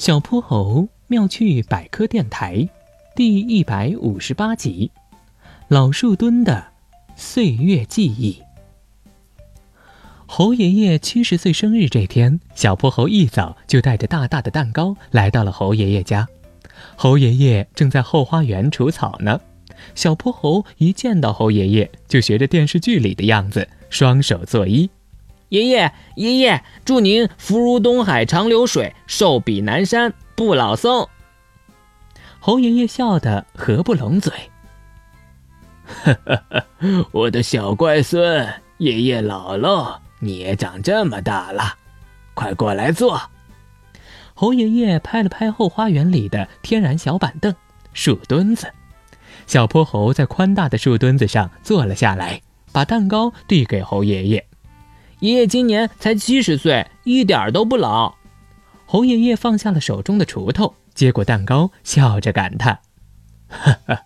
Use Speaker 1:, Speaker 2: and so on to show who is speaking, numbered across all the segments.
Speaker 1: 小泼猴妙趣百科电台，第一百五十八集：老树墩的岁月记忆。猴爷爷七十岁生日这天，小泼猴一早就带着大大的蛋糕来到了猴爷爷家。猴爷爷正在后花园除草呢。小泼猴一见到猴爷爷，就学着电视剧里的样子，双手作揖。
Speaker 2: 爷爷，爷爷，祝您福如东海长流水，寿比南山不老松。
Speaker 1: 猴爷爷笑得合不拢嘴。
Speaker 3: 哈哈，我的小乖孙，爷爷老了，你也长这么大了，快过来坐。
Speaker 1: 猴爷爷拍了拍后花园里的天然小板凳、树墩子，小泼猴在宽大的树墩子上坐了下来，把蛋糕递给猴爷爷。
Speaker 2: 爷爷今年才七十岁，一点都不老。
Speaker 1: 猴爷爷放下了手中的锄头，接过蛋糕，笑着感叹：“
Speaker 3: 哈哈，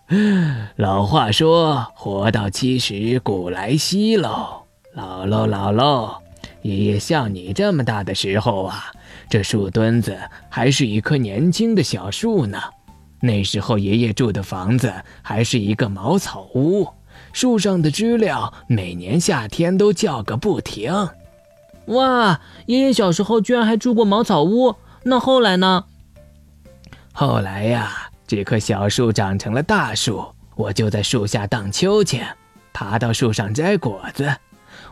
Speaker 3: 老话说，活到七十古来稀喽，老喽老喽。爷爷像你这么大的时候啊，这树墩子还是一棵年轻的小树呢。那时候爷爷住的房子还是一个茅草屋。”树上的知了每年夏天都叫个不停。
Speaker 2: 哇，爷爷小时候居然还住过茅草屋，那后来呢？
Speaker 3: 后来呀，这棵小树长成了大树，我就在树下荡秋千，爬到树上摘果子。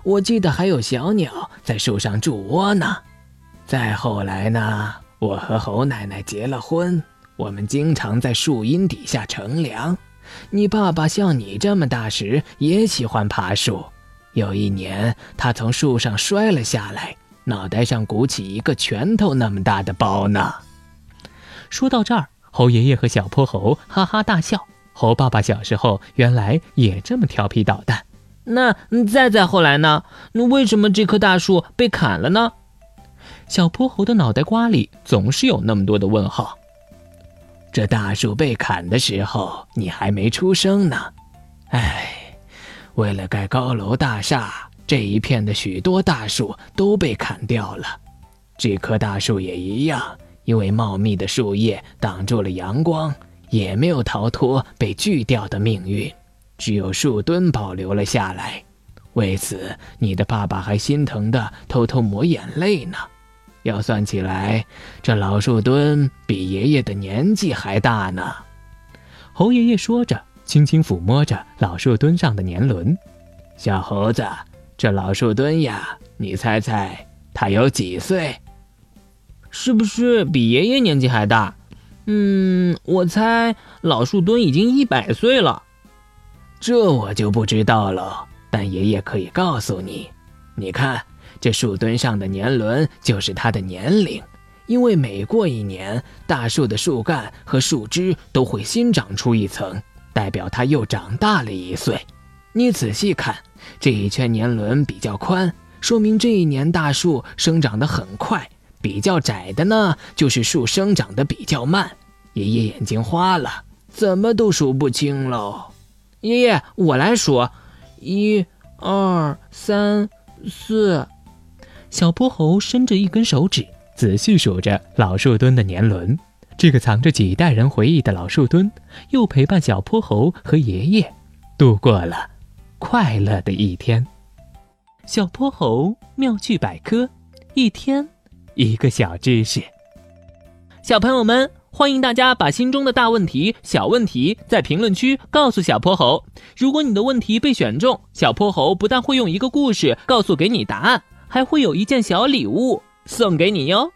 Speaker 3: 我记得还有小鸟在树上筑窝呢。再后来呢，我和猴奶奶结了婚，我们经常在树荫底下乘凉。你爸爸像你这么大时也喜欢爬树。有一年，他从树上摔了下来，脑袋上鼓起一个拳头那么大的包呢。
Speaker 1: 说到这儿，猴爷爷和小泼猴哈哈大笑。猴爸爸小时候原来也这么调皮捣蛋。
Speaker 2: 那再再后来呢？那为什么这棵大树被砍了呢？
Speaker 1: 小泼猴的脑袋瓜里总是有那么多的问号。
Speaker 3: 这大树被砍的时候，你还没出生呢。唉，为了盖高楼大厦，这一片的许多大树都被砍掉了。这棵大树也一样，因为茂密的树叶挡住了阳光，也没有逃脱被锯掉的命运。只有树墩保留了下来。为此，你的爸爸还心疼的偷偷抹眼泪呢。要算起来，这老树墩比爷爷的年纪还大呢。
Speaker 1: 猴爷爷说着，轻轻抚摸着老树墩上的年轮。
Speaker 3: 小猴子，这老树墩呀，你猜猜它有几岁？
Speaker 2: 是不是比爷爷年纪还大？嗯，我猜老树墩已经一百岁了。
Speaker 3: 这我就不知道了，但爷爷可以告诉你，你看。这树墩上的年轮就是它的年龄，因为每过一年，大树的树干和树枝都会新长出一层，代表它又长大了一岁。你仔细看，这一圈年轮比较宽，说明这一年大树生长得很快；比较窄的呢，就是树生长得比较慢。爷爷眼睛花了，怎么都数不清喽。
Speaker 2: 爷爷，我来数，一、二、三、四。
Speaker 1: 小泼猴伸着一根手指，仔细数着老树墩的年轮。这个藏着几代人回忆的老树墩，又陪伴小泼猴和爷爷度过了快乐的一天。小泼猴妙趣百科，一天一个小知识。小朋友们，欢迎大家把心中的大问题、小问题在评论区告诉小泼猴。如果你的问题被选中，小泼猴不但会用一个故事告诉给你答案。还会有一件小礼物送给你哟。